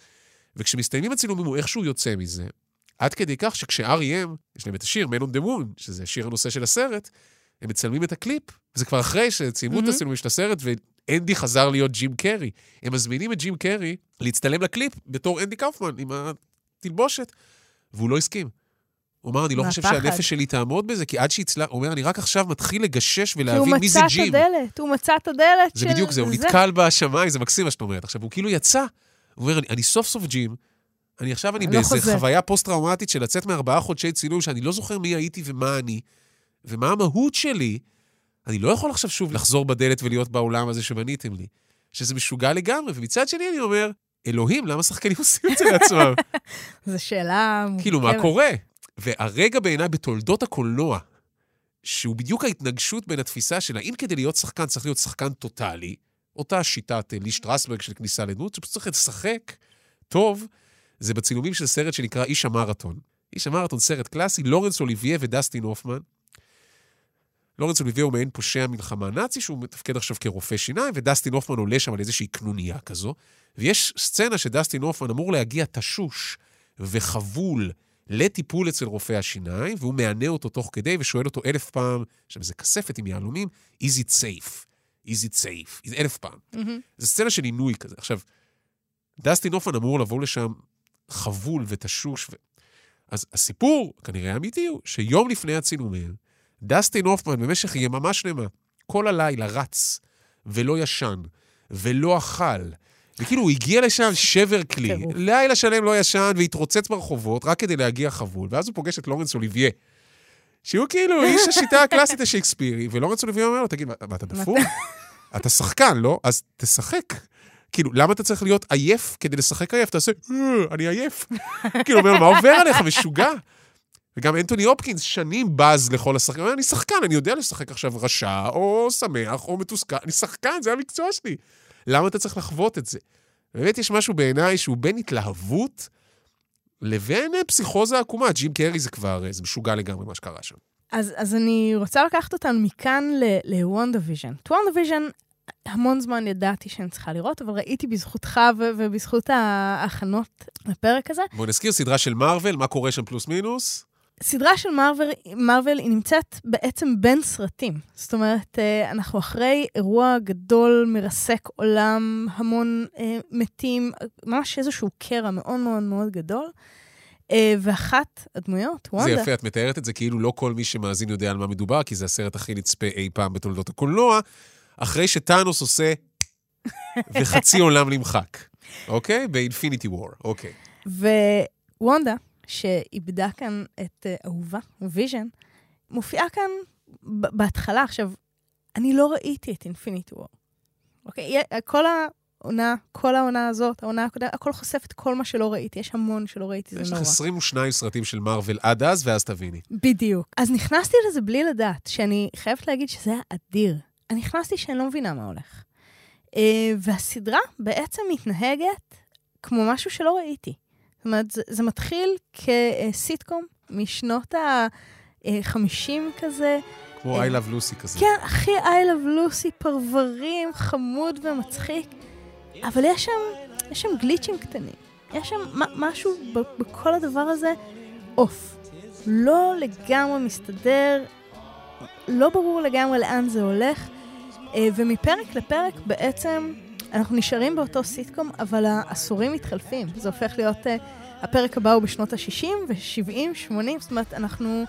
וכשמסתיימים הצילומים הוא איכשהו יוצא מזה. עד כדי כך שכש-R.E.M, יש להם את השיר Man on the Moon, שזה שיר הנושא של הסרט, הם מצלמים את הקליפ, וזה כבר אחרי שצילמו אמ-המ. את הצילומים של הסרט, ואנדי חזר להיות ג'ים קרי. הם מזמינים את ג'ים קרי להצטלם לקליפ בתור אנדי קאופמן עם התלבושת, והוא לא הסכים. הוא אמר, אני לא חושב. שהנפש שלי תעמוד בזה, כי עד שהצלח, הוא אומר, אני רק עכשיו מתחיל לגשש כי הוא ולהבין מי זה מצא את ג'ים. הדלת, הוא מצא את הדלת זה של... בדיוק זה, הוא נתקל בשמיים, זה מקסים מה שאת אומרת. עכשיו, הוא כאילו יצא, הוא אומר, אני, סוף סוף ג'ים, אני עכשיו אני לא באיזה. חוויה פוסט-טראומטית של לצאת מארבעה חודשי צילום, שאני לא זוכר מי הייתי ומה אני, ומה המהות שלי. אני לא יכול עכשיו שוב לחזור בדלת ולהיות בעולם הזה שבניתם לי. שזה משוגע לגמרי, ומצד שני אני אומר, אלוהים, למה שחקנים עושים את זה לעצמם? זו שאלה. כאילו, מה קורה? והרגע בעיניי בתולדות הקולנוע, שהוא בדיוק ההתנגשות בין התפיסה של האם כדי להיות שחקן צריך להיות שחקן טוטאלי, אותה שיטת אה, לי שטרסברג של כניסה לדמות, שפשוט צריך לשחק טוב, זה בצילומים של סרט שנקרא איש המרתון. איש המרתון, סרט קלאסי, לורנס אוליביה ודסטין הופמן. לורנס אוליביה הוא מעין פושע מלחמה נאצי, שהוא מתפקד עכשיו כרופא שיניים, ודסטין הופמן עולה שם על איזושהי קנוניה כזו. ויש סצנה שדסטין הופמן אמור להגיע תשוש וחבול לטיפול אצל רופא השיניים, והוא מענה אותו תוך כדי ושואל אותו אלף פעם, עכשיו זה כספת עם יהלומים, is it safe? is it safe? אלף פעם. מהמם. זו סצנה של עינוי כזה. עכשיו, דסטין הופמן אמור לבוא לשם חבול ותשוש. ו... אז הסיפור, כנראה האמיתי, הוא שיום לפני הצילומים, דסטין הופמן במשך יממה שלמה, כל הלילה רץ, ולא ישן, ולא אכל. וכאילו, הוא הגיע לשם שבר כלי. לילה שלם לא ישן, והתרוצץ ברחובות רק כדי להגיע חבול, ואז הוא פוגש את לורנס אוליביה, שהוא כאילו איש השיטה הקלאסית השייקספירי, ולורנס אוליביה אומר לו, תגיד, מה, אתה דפוק? אתה שחקן, לא? אז תשחק. כאילו, למה אתה צריך להיות עייף כדי לשחק עייף? תעשה, "אה, אני עייף. כאילו, אומר, מה עובר עליך, משוגע? וגם אנטוני הופקינס שנים בז לכל השחקנים. הוא אומר, אני שחקן, אני יודע לשחק עכשיו רשע, או שמח, או מתוסכל. אני שחקן, זה המקצוע שלי. למה אתה צריך לחוות את זה? באמת יש משהו בעיניי שהוא בין התלהבות לבין אה, פסיכוזה עקומה. ג'ים קרי זה כבר, אה, זה משוגע לגמרי מה שקרה שם. אז, אז אני רוצה לקחת אותנו מכאן ל WandaVision. את WandaVision, המון זמן ידעתי שאני צריכה לראות, אבל ראיתי בזכותך ו- ובזכות ההכנות לפרק הזה. בואו נזכיר, סדרה של מארוול, מה קורה שם פלוס מינוס? סדרה של מארוול, מארוול היא נמצאת בעצם בין סרטים. זאת אומרת, אה, אנחנו אחרי אירוע גדול, מרסק עולם, המון אה, מתים, ממש איזשהו קרע מאוד מאוד מאוד גדול. אה, ואחת הדמויות, וונדה... זה יפה, את מתארת את זה כאילו לא כל מי שמאזין יודע על מה מדובר, כי זה הסרט הכי נצפה אי פעם בתולדות הקולנוע, אחרי שטאנוס עושה וחצי עולם נמחק, אוקיי? ב Infinity War, אוקיי. ווונדה, שאיבדה כאן את אה, אהובה, ויז'ן, מופיעה כאן בהתחלה. עכשיו, אני לא ראיתי את Infinity War. אוקיי? כל העונה, כל העונה הזאת, העונה הקודמת, הכל חושף את כל מה שלא ראיתי. יש המון שלא ראיתי, זה יש נורא. לך 22 סרטים של מארוול עד אז, ואז תביני. בדיוק. אז נכנסתי לזה בלי לדעת, שאני חייבת להגיד שזה היה אדיר. אני נכנסתי שאני לא מבינה מה הולך. אה, והסדרה בעצם מתנהגת כמו משהו שלא ראיתי. אומרת, זה, זה מתחיל כסיטקום משנות ה-50 כזה. כמו אה, I Love Lucy כזה. כן, הכי I love Lucy, פרברים, חמוד ומצחיק. אבל יש שם, יש שם גליצ'ים קטנים. יש שם משהו ב- בכל הדבר הזה עוף. לא לגמרי מסתדר, לא ברור לגמרי לאן זה הולך, אה, ומפרק לפרק בעצם אנחנו נשארים באותו סיטקום, אבל העשורים מתחלפים. זה הופך להיות, אה, הפרק הבא הוא בשנות ה-60 ו-70, 80, זאת אומרת, אנחנו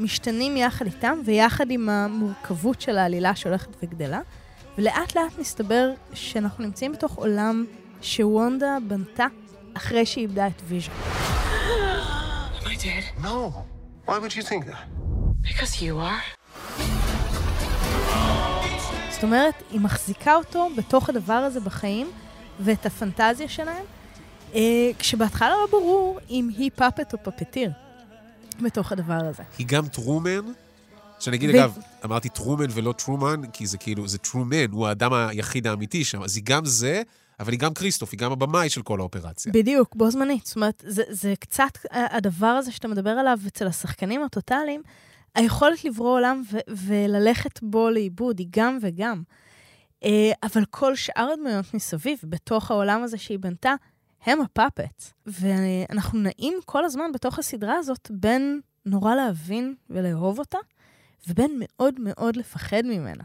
משתנים יחד איתם ויחד עם המורכבות של העלילה שהולכת וגדלה, ולאט לאט מסתבר שאנחנו נמצאים בתוך עולם שוונדה בנתה אחרי שהיא איבדה את ויז'ן. Am I dead? No. Why would you think that? Because you are. זאת אומרת, היא מחזיקה אותו בתוך הדבר הזה בחיים, ואת הפנטזיה שלהם, אה, כשבהתחלה לא ברור אם היא פאפט או פפטיר בתוך הדבר הזה. היא גם טרומן, שאני אגיד, ו- אגב, אמרתי טרומן ולא טרומן, כי זה כאילו, זה טרומן, הוא האדם היחיד האמיתי שם, אז היא גם זה, אבל היא גם כריסטוף, היא גם הבמאי של כל האופרציה. בדיוק, בו זמנית. זאת אומרת, זה, זה קצת הדבר הזה שאתה מדבר עליו אצל השחקנים הטוטאליים, היכולת לברוא עולם וללכת בו לאיבוד, היא גם וגם. אה, אבל כל שאר הדמויות מסביב, בתוך העולם הזה שהיא בנתה, הם הפאפט. ואנחנו נעים כל הזמן בתוך הסדרה הזאת בין נורא להבין ולאהוב אותה, ובין מאוד מאוד לפחד ממנה.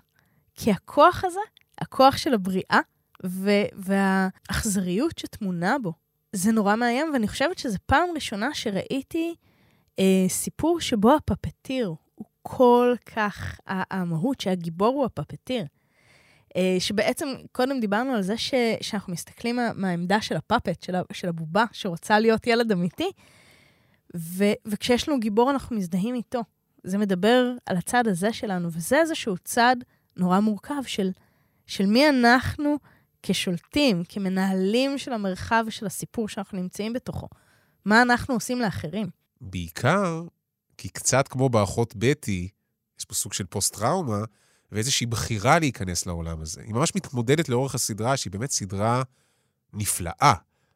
כי הכוח הזה, הכוח של הבריאה, ו- והאכזריות שטמונה בו, זה נורא מאיים, ואני חושבת שזו פעם ראשונה שראיתי סיפור שבו הפפטיר הוא כל כך המהות, שהגיבור הוא הפפטיר. אה, שבעצם, קודם דיברנו על זה ש, שאנחנו מסתכלים מה, מהעמדה של הפאפט, של, של הבובה, שרוצה להיות ילד אמיתי, ו, וכשיש לנו גיבור, אנחנו מזדהים איתו. זה מדבר על הצד הזה שלנו, וזה איזשהו צד נורא מורכב של, של מי אנחנו כשולטים, כמנהלים של המרחב ושל הסיפור שאנחנו נמצאים בתוכו. מה אנחנו עושים לאחרים. בעיקר, כי קצת כמו באחות בטי, יש פה סוג של פוסט-טראומה, ואיזושהי בחירה להיכנס לעולם הזה. היא ממש מתמודדת לאורך הסדרה, שהיא באמת סדרה נפלאה.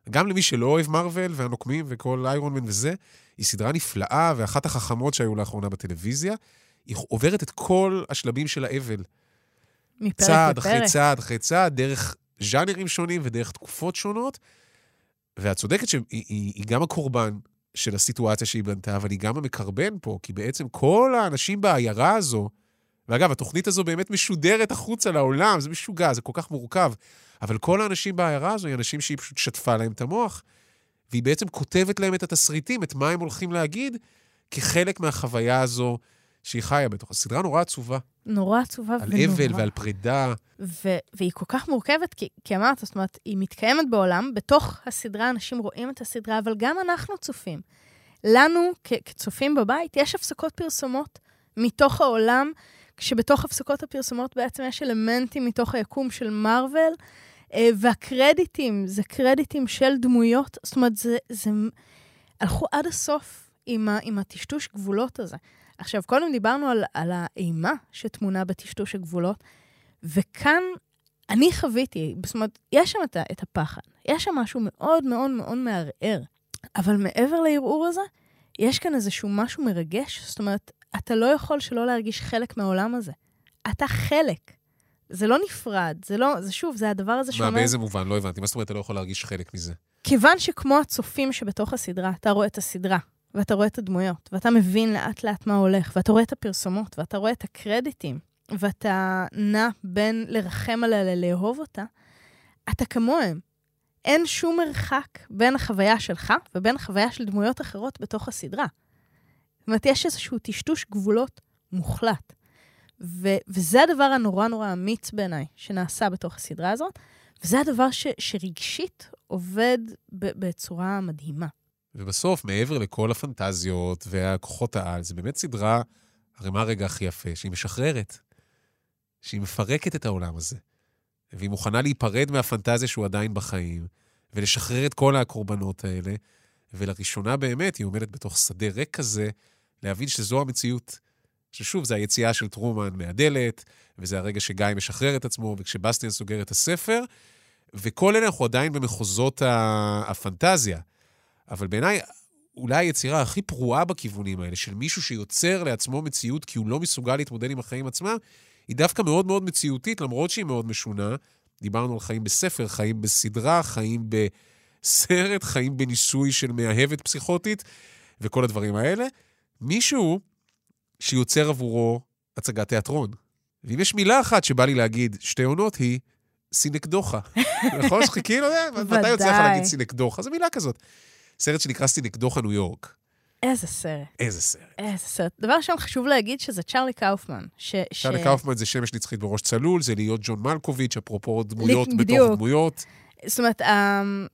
גם למי שלא אוהב מארוול והנוקמים וכל איירון מן וזה, היא סדרה נפלאה ואחת החכמות שהיו לאחרונה בטלוויזיה. היא עוברת את כל השלבים של האבל. מפרק צעד לפרק. אחרי צעד אחרי צעד, דרך ז'אנרים שונים ודרך תקופות שונות. ואת צודקת שהיא היא, היא גם הקורבן של הסיטואציה שהיא בנתה, אבל היא גם המקרבן פה, כי בעצם כל האנשים בעיירה הזו, ואגב, התוכנית הזו באמת משודרת החוצה לעולם, זה משוגע, זה כל כך מורכב, אבל כל האנשים בעיירה הזו, היא אנשים שהיא פשוט שטפה להם את המוח, והיא בעצם כותבת להם את התסריטים, את מה הם הולכים להגיד, כחלק מהחוויה הזו שהיא חיה בתוך. הסדרה נורא עצובה. נורא עצובה על ונורא. אבל ועל פרידה. ו- והיא כל כך מורכבת, כי, כי אמרת, זאת אומרת, היא מתקיימת בעולם, בתוך הסדרה אנשים רואים את הסדרה, אבל גם אנחנו צופים. לנו, כ- כצופים בבית, יש הפסקות פרסומות מתוך העולם, כשבתוך הפסקות הפרסומות בעצם יש אלמנטים מתוך היקום של מארוול, אה, והקרדיטים, זה קרדיטים של דמויות, זאת אומרת, זה, זה... הלכו עד הסוף עם, ה, עם הטשטוש גבולות הזה. עכשיו, קודם דיברנו על, על האימה שטמונה בטשטוש הגבולות, וכאן אני חוויתי, זאת אומרת, יש שם את, את הפחד, יש שם משהו מאוד מאוד מאוד מערער, אבל מעבר לערעור הזה, יש כאן איזשהו משהו מרגש, זאת אומרת, אתה לא יכול שלא להרגיש חלק מהעולם הזה. אתה חלק. זה לא נפרד, זה לא, זה שוב, זה הדבר הזה מה, שאומר... באיזה מובן? לא הבנתי. מה זאת אומרת אתה לא יכול להרגיש חלק מזה? כיוון שכמו הצופים שבתוך הסדרה, אתה רואה את הסדרה, ואתה רואה את הדמויות, ואתה מבין לאט לאט מה הולך, ואתה רואה את הפרסומות, ואתה רואה את הקרדיטים, ואתה נע בין לרחם עליה ללאהוב אותה, אתה כמוהם. אין שום מרחק בין החוויה שלך ובין החוויה של דמויות אחרות בתוך הסדרה. זאת אומרת, יש איזשהו טשטוש גבולות מוחלט. ו- וזה הדבר הנורא נורא אמיץ בעיניי שנעשה בתוך הסדרה הזאת, וזה הדבר ש- שרגשית עובד ב- בצורה מדהימה. ובסוף, מעבר לכל הפנטזיות והכוחות העל, זה באמת סדרה, הרי מה הרגע הכי יפה? שהיא משחררת. שהיא מפרקת את העולם הזה. והיא מוכנה להיפרד מהפנטזיה שהוא עדיין בחיים, ולשחרר את כל הקורבנות האלה, ולראשונה באמת היא עומדת בתוך שדה ריק כזה, להבין שזו המציאות. ששוב, זה היציאה של טרומן מהדלת, וזה הרגע שגיא משחרר את עצמו, וכשבסטיאן סוגר את הספר, וכל אלה אנחנו עדיין במחוזות הפנטזיה. אבל בעיניי, אולי היצירה הכי פרועה בכיוונים האלה, של מישהו שיוצר לעצמו מציאות כי הוא לא מסוגל להתמודד עם החיים עצמם, היא דווקא מאוד מאוד מציאותית, למרות שהיא מאוד משונה. דיברנו על חיים בספר, חיים בסדרה, חיים בסרט, חיים בניסוי של מאהבת פסיכוטית, וכל הדברים האלה. מישהו שיוצר עבורו הצגת תיאטרון. ואם יש מילה אחת שבא לי להגיד שתי עונות, היא סינקדוחה. נכון? שחיכי, יודע, מתי יוצא לך. להגיד סינקדוחה? זו מילה כזאת. סרט שנקרא סינקדוחה ניו יורק. איזה סרט. איזה סרט. איזה סרט. דבר ראשון, חשוב להגיד שזה צ'רלי קאופמן. ש... צ'רלי ש... קאופמן זה שמש נצחית בראש צלול, זה להיות ג'ון מלקוביץ', אפרופו דמויות בתוך בדיוק. דמויות. זאת אומרת, אמ,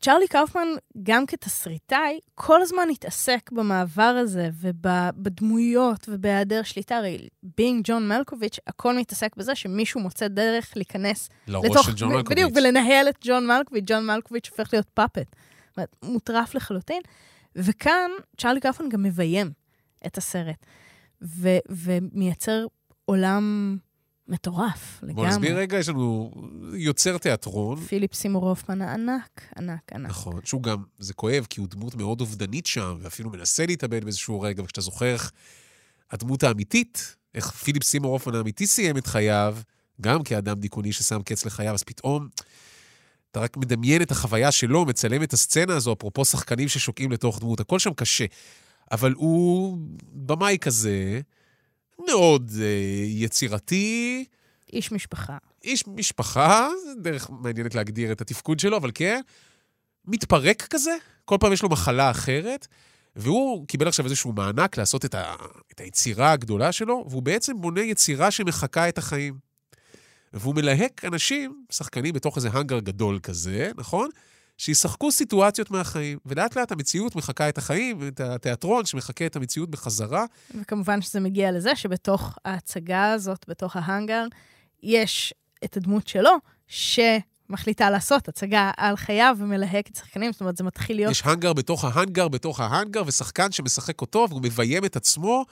צ'רלי קאופמן, גם כתסריטאי, כל הזמן התעסק במעבר הזה ובדמויות ובהיעדר שליטה. הרי בינג ג'ון מלקוביץ', הכל מתעסק בזה שמישהו מוצא דרך להיכנס לראש לתוך... של ג'ון מלקוביץ'. בדיוק, ולנהל את ג'ון מלקוביץ'. ג'ון מלקוביץ' הופך להיות פאפט. זאת אומרת, מוטרף לחלוטין. וכאן צ'רלי קאופמן גם מביים את הסרט, ו- ומייצר עולם מטורף לגמרי. בוא נסביר רגע, יש לנו יוצר תיאטרון. פיליפ סימור הופמן הענק, ענק, ענק. נכון, שהוא גם, זה כואב, כי הוא דמות מאוד אובדנית שם, ואפילו מנסה להתאבד באיזשהו רגע, וכשאתה זוכר איך הדמות האמיתית, איך פיליפ סימור הופמן האמיתי סיים את חייו, גם כאדם דיכאוני ששם קץ לחייו, אז פתאום אתה רק מדמיין את החוויה שלו, מצלם את הסצנה הזו, אפרופו שחקנים ששוקעים לתוך דמות, הכל שם קשה. אבל הוא במאי כזה, מאוד אה, יצירתי, איש משפחה. איש משפחה, דרך מעניינת להגדיר את התפקוד שלו, אבל כן, מתפרק כזה, כל פעם יש לו מחלה אחרת, והוא קיבל עכשיו איזשהו מענק לעשות את, ה, את היצירה הגדולה שלו, והוא בעצם בונה יצירה שמחקה את החיים. והוא מלהק אנשים, שחקנים בתוך איזה האנגר גדול כזה, נכון? שישחקו סיטואציות מהחיים. ולאט לאט המציאות מחקה את החיים, את התיאטרון שמחקה את המציאות בחזרה. וכמובן שזה מגיע לזה שבתוך ההצגה הזאת, בתוך ההאנגר, יש את הדמות שלו, שמחליטה לעשות הצגה על חייו ומלהקת שחקנים, זאת אומרת, זה מתחיל להיות... יש האנגר בתוך ההאנגר בתוך ההאנגר, ושחקן שמשחק אותו, והוא מביים את עצמו,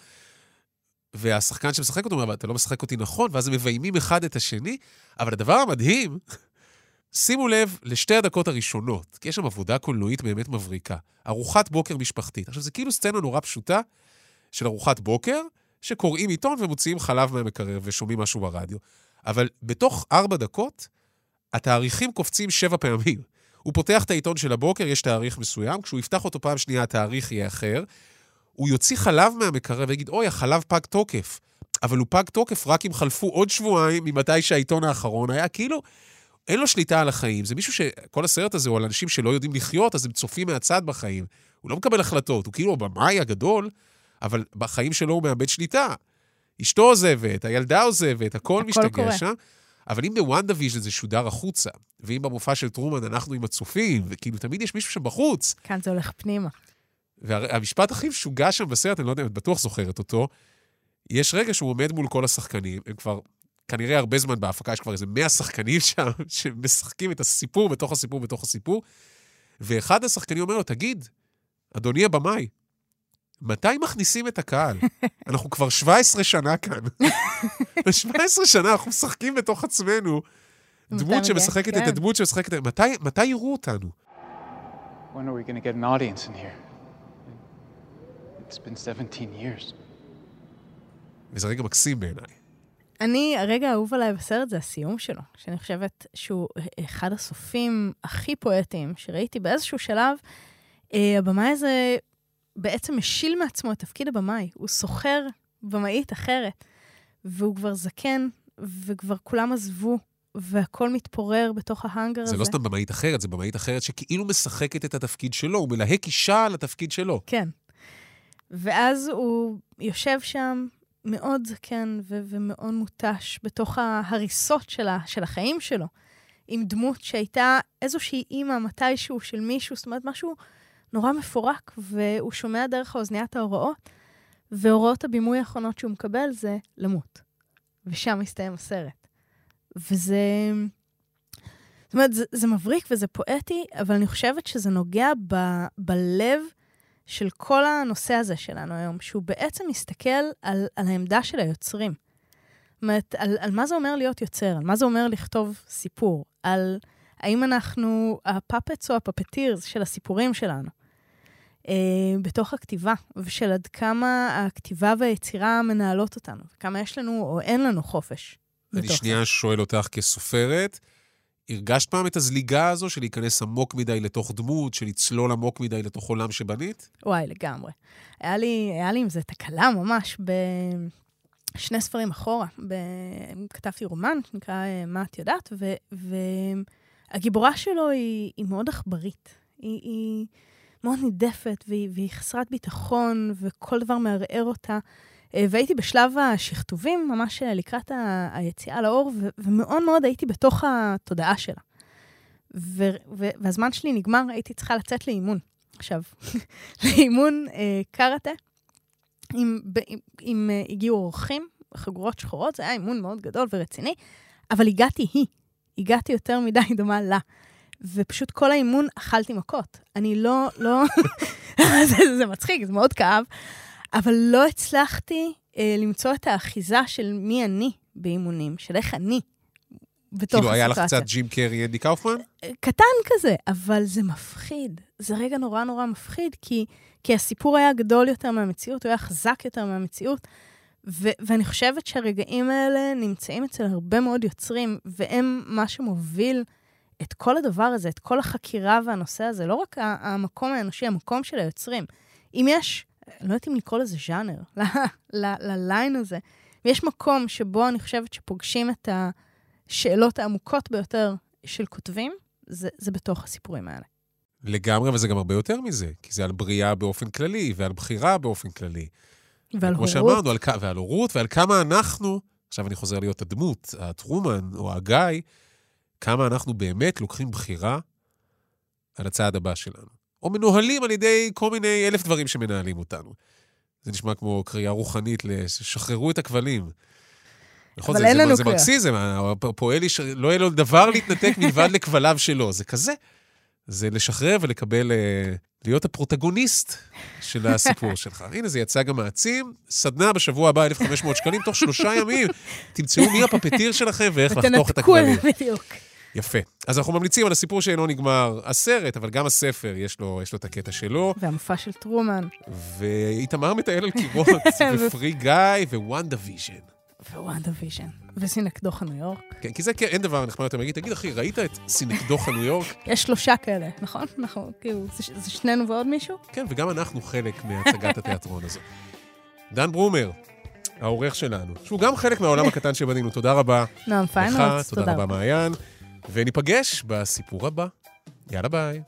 והשחקן שמשחק אותו אומר, אבל אתה לא משחק אותי נכון, ואז הם מביימים אחד את השני. אבל הדבר המדהים, שימו לב לשתי הדקות הראשונות, כי יש שם עבודה קולנועית באמת מבריקה. ארוחת בוקר משפחתית. עכשיו, זה כאילו סצנה נורא פשוטה של ארוחת בוקר, שקוראים עיתון ומוציאים חלב מהמקרר ושומעים משהו ברדיו. אבל בתוך ארבע דקות, התאריכים קופצים שבע פעמים. הוא פותח את העיתון של הבוקר, יש תאריך מסוים, כשהוא יפתח אותו פעם שנייה, התאריך יהיה אחר. הוא יוציא חלב מהמקרר ויגיד, אוי, החלב פג תוקף. אבל הוא פג תוקף רק אם חלפו עוד שבועיים ממתי שהעיתון האחרון היה, כאילו, אין לו שליטה על החיים. זה מישהו ש... כל הסרט הזה הוא על אנשים שלא יודעים לחיות, אז הם צופים מהצד בחיים. הוא לא מקבל החלטות, הוא כאילו הבמאי הגדול, אבל בחיים שלו הוא מאבד שליטה. אשתו עוזבת, הילדה עוזבת, הכל, הכל משתגע. שם. אבל אם ב WandaVision זה שודר החוצה, ואם במופע של טרומן אנחנו עם הצופים, וכאילו תמיד יש מישהו שם בחוץ, כאן זה הולך פנימה. והמשפט הכי משוגע שם בסרט, אני לא יודע אם את בטוח זוכרת אותו, יש רגע שהוא עומד מול כל השחקנים, הם כבר כנראה הרבה זמן בהפקה, יש כבר איזה 100 שחקנים שם שמשחקים את הסיפור בתוך הסיפור בתוך הסיפור, ואחד השחקנים אומר לו, תגיד, אדוני הבמאי, מתי מכניסים את הקהל? אנחנו כבר 17 שנה כאן. 17 שנה אנחנו משחקים בתוך עצמנו. דמות? שמשחקת את כן. הדמות שמשחקת... מתי, מתי יראו אותנו? When are we going to get an audience in here? It's been 17 years. וזה רגע מקסים בעיניי. אני, הרגע האהוב עליי בסרט זה הסיום שלו, שאני חושבת שהוא אחד הסופים הכי פואטיים שראיתי באיזשהו שלב. אה, הבמאי הזה בעצם משיל מעצמו את תפקיד הבמאי, הוא סוחר במאית אחרת, והוא כבר זקן, וכבר כולם עזבו, והכל מתפורר בתוך ההאנגר הזה. זה לא סתם במאית אחרת, זה במאית אחרת שכאילו משחקת את התפקיד שלו, הוא מלהק אישה על התפקיד שלו. כן. ואז הוא יושב שם מאוד זקן ו- ומאוד מותש בתוך ההריסות שלה, של החיים שלו, עם דמות שהייתה איזושהי אימא מתישהו של מישהו, זאת אומרת, משהו נורא מפורק, והוא שומע דרך האוזניית ההוראות, והוראות הבימוי האחרונות שהוא מקבל זה למות. ושם מסתיים הסרט. וזה... זאת אומרת, זה, זה מבריק וזה פואטי, אבל אני חושבת שזה נוגע ב, בלב של כל הנושא הזה שלנו היום, שהוא בעצם מסתכל על, על העמדה של היוצרים. זאת אומרת, על, על מה זה אומר להיות יוצר, על מה זה אומר לכתוב סיפור, על האם אנחנו הפאפטס או הפפטירס של הסיפורים שלנו. אה, בתוך הכתיבה, ושל עד כמה הכתיבה והיצירה מנהלות אותנו, וכמה יש לנו או אין לנו חופש. אני שנייה שואל אותך כסופרת, הרגשת פעם את הזליגה הזו של להיכנס עמוק מדי לתוך דמות, של לצלול עמוק מדי לתוך עולם שבנית? וואי, לגמרי. היה לי, היה לי עם זה תקלה ממש בשני ספרים אחורה. ב... כתבתי רומן שנקרא אה, "מה את יודעת", ו... והגיבורה שלו היא, היא מאוד עכברית. היא, היא מאוד נידפת, והיא, והיא חסרת ביטחון, וכל דבר מערער אותה. אה, והייתי בשלב השכתובים, ממש אה, לקראת ה- היציאה לאור, ו- ומאוד מאוד הייתי בתוך התודעה שלה. ו- ו- והזמן שלי נגמר, הייתי צריכה לצאת לאימון. עכשיו, לאימון אה, קראטה, אם, ב- אם, אה, הגיעו אורחים, חגורות שחורות, זה היה אימון מאוד גדול ורציני, אבל הגעתי היא, הגעתי יותר מדי דומה לה. ופשוט כל האימון אכלתי מכות. אני לא, לא, זה, זה מצחיק, זה מאוד כאב, אבל לא הצלחתי אה, למצוא את האחיזה של מי אני באימונים, של איך אני בתוך כאילו, היה לך. קצת ג'ים קרי, אנדי קאופמן? קטן כזה, אבל זה מפחיד. זה רגע נורא נורא מפחיד, כי, כי הסיפור היה גדול יותר מהמציאות, הוא היה חזק יותר מהמציאות, ו- ואני חושבת שהרגעים האלה נמצאים אצל הרבה מאוד יוצרים, והם מה שמוביל את כל הדבר הזה, את כל החקירה והנושא הזה, לא רק המקום האנושי, המקום של היוצרים. אם יש, לא יודעת אם לקרוא לזה ז'אנר, לליין הזה, אם יש מקום שבו אני חושבת שפוגשים את השאלות העמוקות ביותר של כותבים, זה, זה בתוך הסיפורים האלה. לגמרי, וזה גם הרבה יותר מזה, כי זה על בריאה באופן כללי, ועל בחירה באופן כללי. ועל כמו הורות. שאמרנו, על, ועל הורות, ועל כמה אנחנו, עכשיו אני חוזר להיות הדמות, הטרומן או הגיא, כמה אנחנו באמת לוקחים בחירה על הצעד הבא שלנו. או מנוהלים על ידי כל מיני אלף דברים שמנהלים אותנו. זה נשמע כמו קריאה רוחנית, שחררו את הכבלים. נכון, אבל זה, אין זה, לנו זה. מרקסיזם, הפועל, יש- לא יהיה לו דבר להתנתק מלבד לכבליו שלו. זה כזה. זה לשחרר ולקבל, אה, להיות הפרוטגוניסט של הסיפור שלך. הנה, זה יצא גם מעצים. סדנה בשבוע הבא, 1,500 שקלים, תוך שלושה ימים. תמצאו מי ה puppeteer שלכם ואיך לחתוך את ותנתקו הכבלים. להם בדיוק. יפה. אז אנחנו ממליצים על הסיפור שאינו נגמר, הסרט, אבל גם הספר, יש לו, יש לו את הקטע שלו. והמופע של טרומן. ואיתמר מטייל על קירות, ו Free Guy, ו WandaVision. ו WandaVision. וסינקדוכה ניו יורק. כן, כי זה כן, אין דבר נחמד יותר להגיד, תגיד, אחי, ראית את סינקדוכה ניו יורק? יש שלושה כאלה, נכון? אנחנו, כאילו, זה, זה שנינו ועוד מישהו? כן, וגם אנחנו חלק מהצגת התיאטרון הזו. דן ברומר, העורך שלנו, שהוא גם חלק מהעולם הקטן שבנינו, תודה רבה. נועם לך, פיינולס, תודה תודה רבה, רבה. מעיין, וניפגש בסיפור הבא. יאללה ביי.